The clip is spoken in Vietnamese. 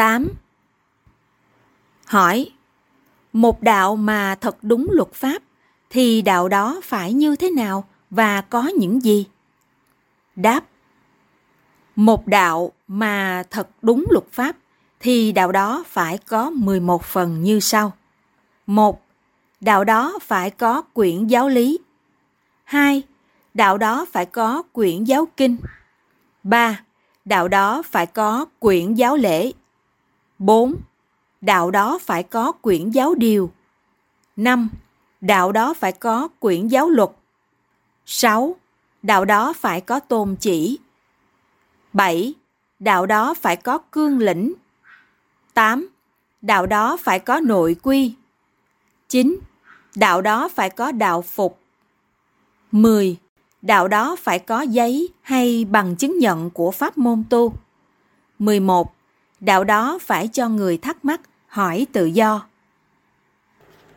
8. Hỏi, một đạo mà thật đúng luật pháp thì đạo đó phải như thế nào và có những gì? Đáp, một đạo mà thật đúng luật pháp thì đạo đó phải có 11 phần như sau. một Đạo đó phải có quyển giáo lý. 2. Đạo đó phải có quyển giáo kinh. 3. Đạo đó phải có quyển giáo lễ. 4. Đạo đó phải có quyển giáo điều. 5. Đạo đó phải có quyển giáo luật. 6. Đạo đó phải có tôn chỉ. 7. Đạo đó phải có cương lĩnh. 8. Đạo đó phải có nội quy. 9. Đạo đó phải có đạo phục. 10. Đạo đó phải có giấy hay bằng chứng nhận của pháp môn tu. 11. Đạo đó phải cho người thắc mắc hỏi tự do.